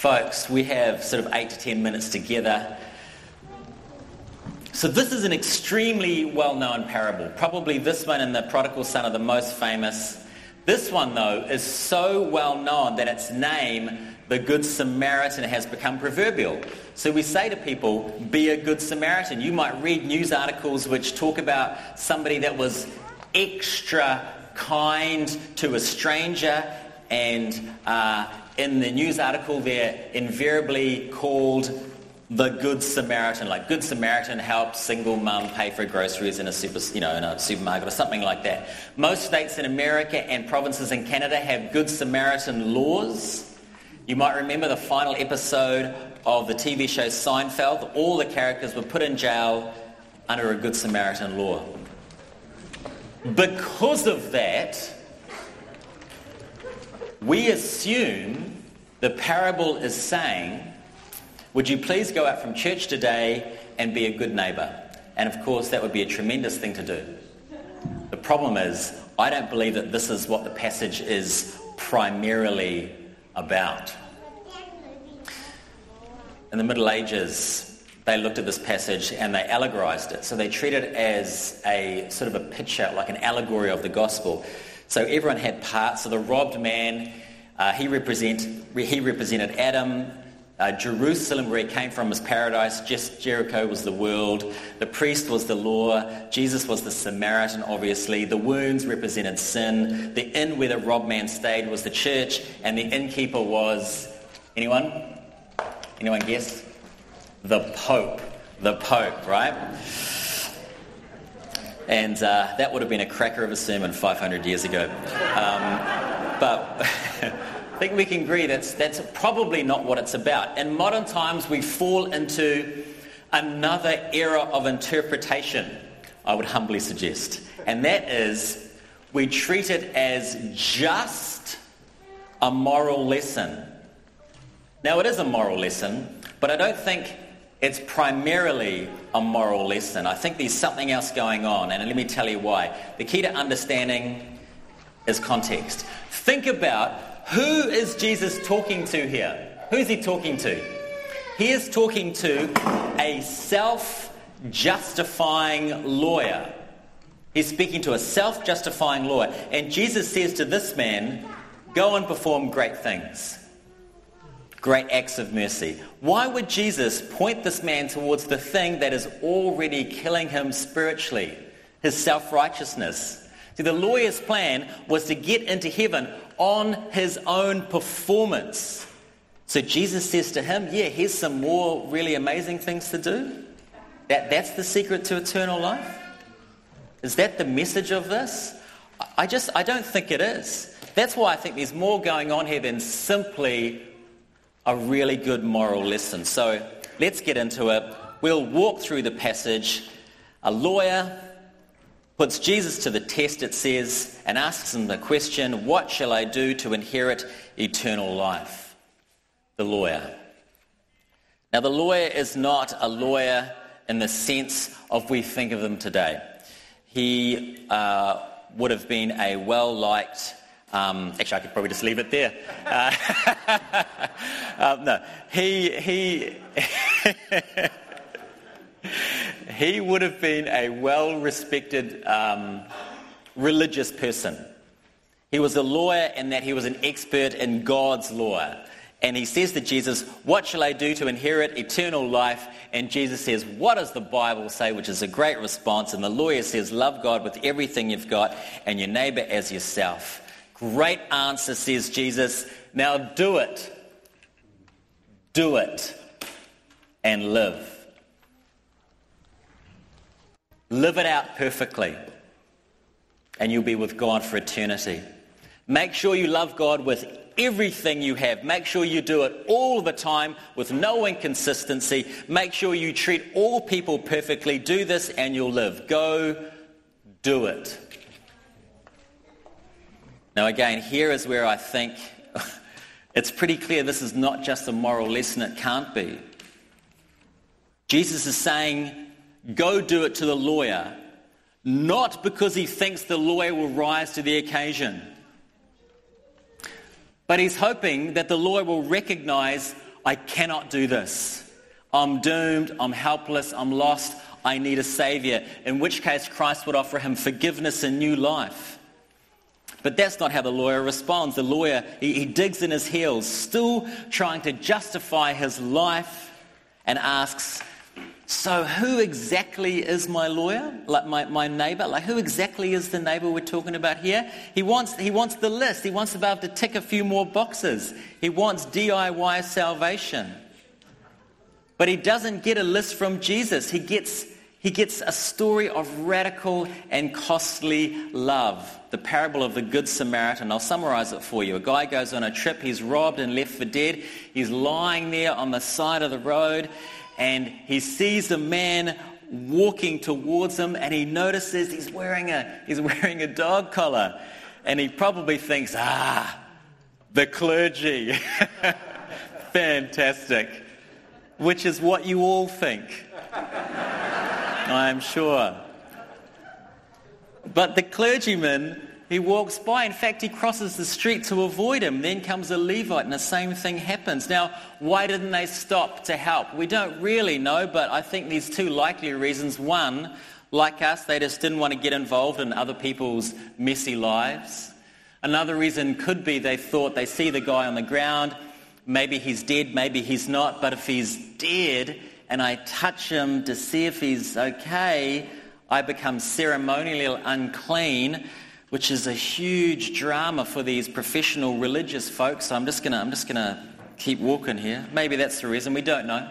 Folks, we have sort of eight to ten minutes together. So, this is an extremely well known parable. Probably this one and the prodigal son are the most famous. This one, though, is so well known that its name, the Good Samaritan, has become proverbial. So we say to people, be a Good Samaritan. You might read news articles which talk about somebody that was extra kind to a stranger and uh, in the news article, they're invariably called the Good Samaritan. Like Good Samaritan helps single mum pay for groceries in a super, you know, in a supermarket or something like that. Most states in America and provinces in Canada have Good Samaritan laws. You might remember the final episode of the TV show Seinfeld. All the characters were put in jail under a Good Samaritan law. Because of that, we assume the parable is saying, Would you please go out from church today and be a good neighbour? And of course, that would be a tremendous thing to do. The problem is, I don't believe that this is what the passage is primarily about. In the Middle Ages, they looked at this passage and they allegorized it. So they treated it as a sort of a picture, like an allegory of the gospel. So everyone had parts. So the robbed man, uh, he, represent, he represented Adam. Uh, Jerusalem, where he came from, was paradise. Just Jericho was the world. The priest was the law. Jesus was the Samaritan, obviously. The wounds represented sin. The inn where the robbed man stayed was the church. And the innkeeper was, anyone? Anyone guess? The Pope. The Pope, right? And uh, that would have been a cracker of a sermon 500 years ago. Um, but I think we can agree that's, that's probably not what it's about. In modern times, we fall into another era of interpretation, I would humbly suggest. And that is we treat it as just a moral lesson. Now, it is a moral lesson, but I don't think it's primarily a moral lesson. I think there's something else going on, and let me tell you why. The key to understanding is context. Think about who is Jesus talking to here? Who's he talking to? He is talking to a self justifying lawyer. He's speaking to a self justifying lawyer. And Jesus says to this man, Go and perform great things great acts of mercy. Why would Jesus point this man towards the thing that is already killing him spiritually? His self righteousness. See, the lawyer's plan was to get into heaven on his own performance. So Jesus says to him, Yeah, here's some more really amazing things to do. That, that's the secret to eternal life? Is that the message of this? I just, I don't think it is. That's why I think there's more going on here than simply a really good moral lesson. So let's get into it. We'll walk through the passage. A lawyer puts Jesus to the test, it says, and asks him the question, What shall I do to inherit eternal life? The lawyer. Now, the lawyer is not a lawyer in the sense of we think of them today. He uh, would have been a well liked um, actually, I could probably just leave it there. Uh, um, no, he, he, he would have been a well respected um, religious person. He was a lawyer and that he was an expert in God's law. And he says to Jesus, What shall I do to inherit eternal life? And Jesus says, What does the Bible say? Which is a great response. And the lawyer says, Love God with everything you've got and your neighbor as yourself. Great answer, says Jesus. Now do it. Do it and live. Live it out perfectly, and you'll be with God for eternity. Make sure you love God with everything you have. Make sure you do it all the time with no inconsistency. Make sure you treat all people perfectly. Do this and you'll live. Go do it. Now, again, here is where I think it's pretty clear this is not just a moral lesson, it can't be. Jesus is saying, go do it to the lawyer, not because he thinks the lawyer will rise to the occasion, but he's hoping that the lawyer will recognize I cannot do this. I'm doomed, I'm helpless, I'm lost, I need a Savior. In which case, Christ would offer him forgiveness and new life. But that's not how the lawyer responds. The lawyer, he, he digs in his heels, still trying to justify his life, and asks, So, who exactly is my lawyer? Like my, my neighbor? Like, who exactly is the neighbor we're talking about here? He wants, he wants the list. He wants to be able to tick a few more boxes. He wants DIY salvation. But he doesn't get a list from Jesus. He gets, he gets a story of radical and costly love. The parable of the Good Samaritan. I'll summarize it for you. A guy goes on a trip, he's robbed and left for dead. He's lying there on the side of the road, and he sees a man walking towards him, and he notices he's wearing a, he's wearing a dog collar. And he probably thinks, ah, the clergy. Fantastic which is what you all think. I'm sure. But the clergyman, he walks by. In fact, he crosses the street to avoid him. Then comes a Levite, and the same thing happens. Now, why didn't they stop to help? We don't really know, but I think there's two likely reasons. One, like us, they just didn't want to get involved in other people's messy lives. Another reason could be they thought they see the guy on the ground, maybe he's dead, maybe he's not, but if he's dead and I touch him to see if he's okay, I become ceremonially unclean, which is a huge drama for these professional religious folks. So I'm just gonna, I'm just gonna keep walking here. Maybe that's the reason. We don't know.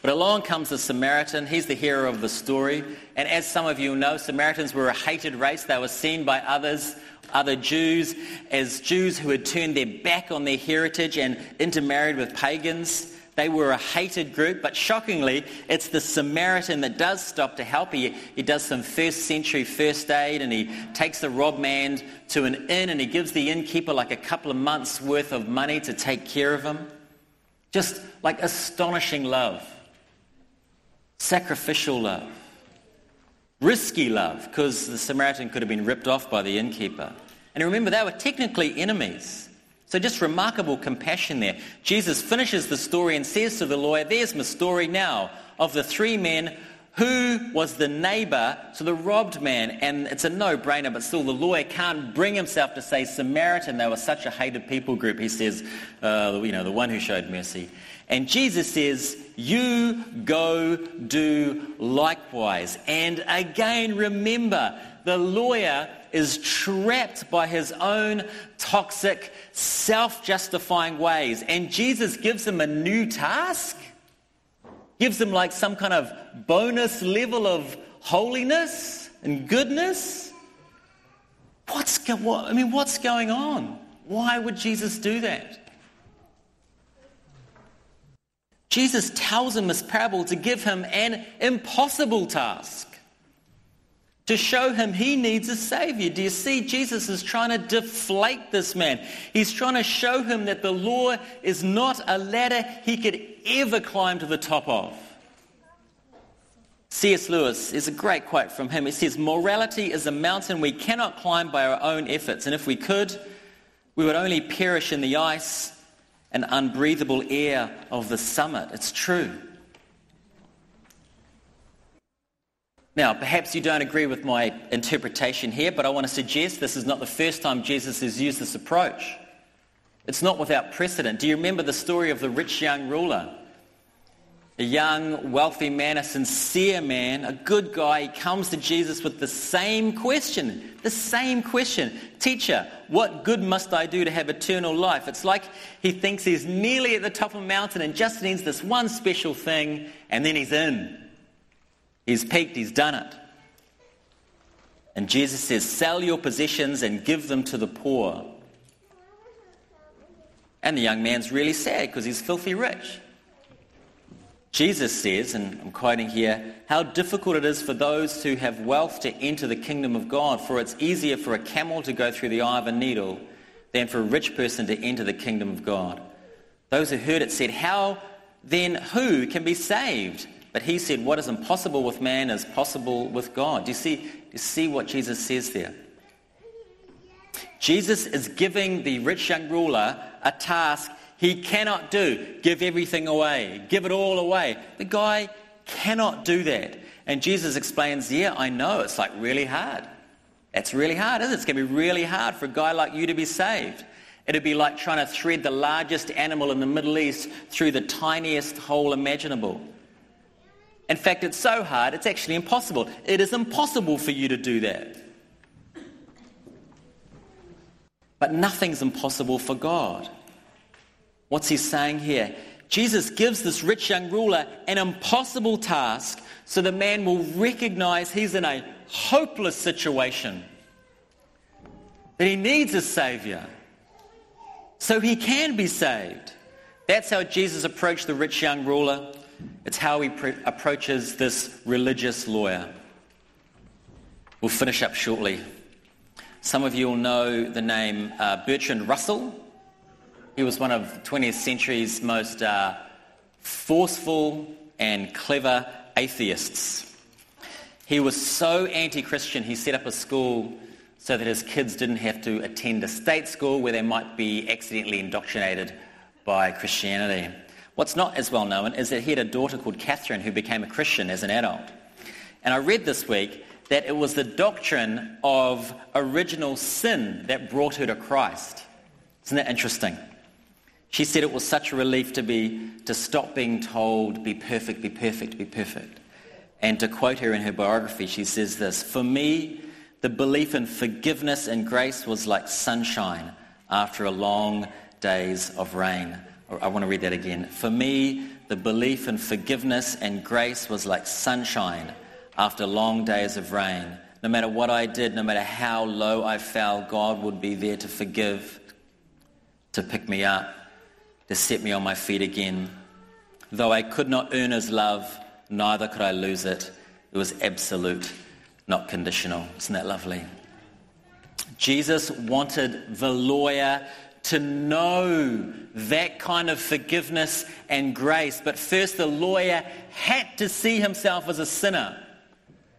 But along comes the Samaritan. He's the hero of the story. And as some of you know, Samaritans were a hated race. They were seen by others other Jews as Jews who had turned their back on their heritage and intermarried with pagans. They were a hated group, but shockingly, it's the Samaritan that does stop to help. He, he does some first century first aid and he takes the robbed man to an inn and he gives the innkeeper like a couple of months' worth of money to take care of him. Just like astonishing love, sacrificial love. Risky love, because the Samaritan could have been ripped off by the innkeeper. And remember, they were technically enemies. So just remarkable compassion there. Jesus finishes the story and says to the lawyer, There's my story now of the three men who was the neighbor to the robbed man. And it's a no brainer, but still, the lawyer can't bring himself to say Samaritan. They were such a hated people group. He says, uh, you know, the one who showed mercy. And Jesus says, You go do likewise. And again, remember, the lawyer is trapped by his own toxic, self justifying ways. And Jesus gives him a new task, gives him like some kind of bonus level of holiness and goodness. What's go- what, I mean, what's going on? Why would Jesus do that? Jesus tells him this parable to give him an impossible task. To show him he needs a savior. Do you see? Jesus is trying to deflate this man. He's trying to show him that the law is not a ladder he could ever climb to the top of. C.S. Lewis is a great quote from him. He says, Morality is a mountain we cannot climb by our own efforts, and if we could, we would only perish in the ice and unbreathable air of the summit. It's true. Now, perhaps you don't agree with my interpretation here, but I want to suggest this is not the first time Jesus has used this approach. It's not without precedent. Do you remember the story of the rich young ruler? a young, wealthy man, a sincere man, a good guy, he comes to Jesus with the same question. The same question. Teacher, what good must I do to have eternal life? It's like he thinks he's nearly at the top of a mountain and just needs this one special thing, and then he's in. He's peaked, he's done it. And Jesus says, Sell your possessions and give them to the poor. And the young man's really sad because he's filthy rich. Jesus says, and I'm quoting here, how difficult it is for those who have wealth to enter the kingdom of God, for it's easier for a camel to go through the eye of a needle than for a rich person to enter the kingdom of God. Those who heard it said, How then who can be saved? But he said, What is impossible with man is possible with God. Do you see, do you see what Jesus says there? Jesus is giving the rich young ruler a task he cannot do give everything away, give it all away. The guy cannot do that. And Jesus explains, Yeah, I know, it's like really hard. It's really hard, isn't it? It's going to be really hard for a guy like you to be saved. It'd be like trying to thread the largest animal in the Middle East through the tiniest hole imaginable. In fact, it's so hard, it's actually impossible. It is impossible for you to do that. But nothing's impossible for God. What's he saying here? Jesus gives this rich young ruler an impossible task so the man will recognize he's in a hopeless situation, that he needs a savior so he can be saved. That's how Jesus approached the rich young ruler. It's how he pre- approaches this religious lawyer. We'll finish up shortly. Some of you will know the name uh, Bertrand Russell. He was one of the 20th century's most uh, forceful and clever atheists. He was so anti Christian, he set up a school so that his kids didn't have to attend a state school where they might be accidentally indoctrinated by Christianity. What's not as well known is that he had a daughter called Catherine who became a Christian as an adult. And I read this week that it was the doctrine of original sin that brought her to Christ. Isn't that interesting? She said it was such a relief to be to stop being told, be perfect, be perfect, be perfect. And to quote her in her biography, she says this For me, the belief in forgiveness and grace was like sunshine after a long days of rain. I want to read that again. For me, the belief in forgiveness and grace was like sunshine after long days of rain. No matter what I did, no matter how low I fell, God would be there to forgive, to pick me up, to set me on my feet again. Though I could not earn his love, neither could I lose it. It was absolute not conditional. Isn't that lovely? Jesus wanted the lawyer to know that kind of forgiveness and grace. But first, the lawyer had to see himself as a sinner,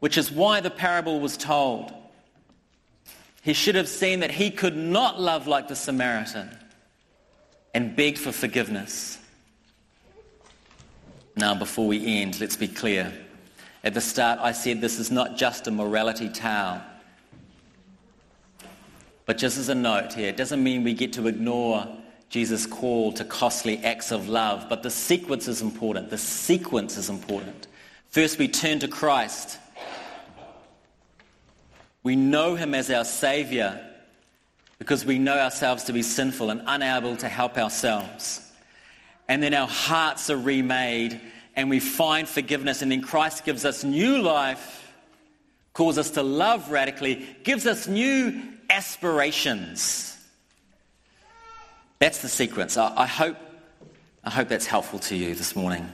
which is why the parable was told. He should have seen that he could not love like the Samaritan and begged for forgiveness. Now, before we end, let's be clear. At the start, I said this is not just a morality tale. But just as a note here, it doesn't mean we get to ignore Jesus' call to costly acts of love, but the sequence is important. The sequence is important. First, we turn to Christ. We know him as our Savior because we know ourselves to be sinful and unable to help ourselves. And then our hearts are remade and we find forgiveness, and then Christ gives us new life, calls us to love radically, gives us new aspirations. That's the sequence. I, I hope, I hope that's helpful to you this morning.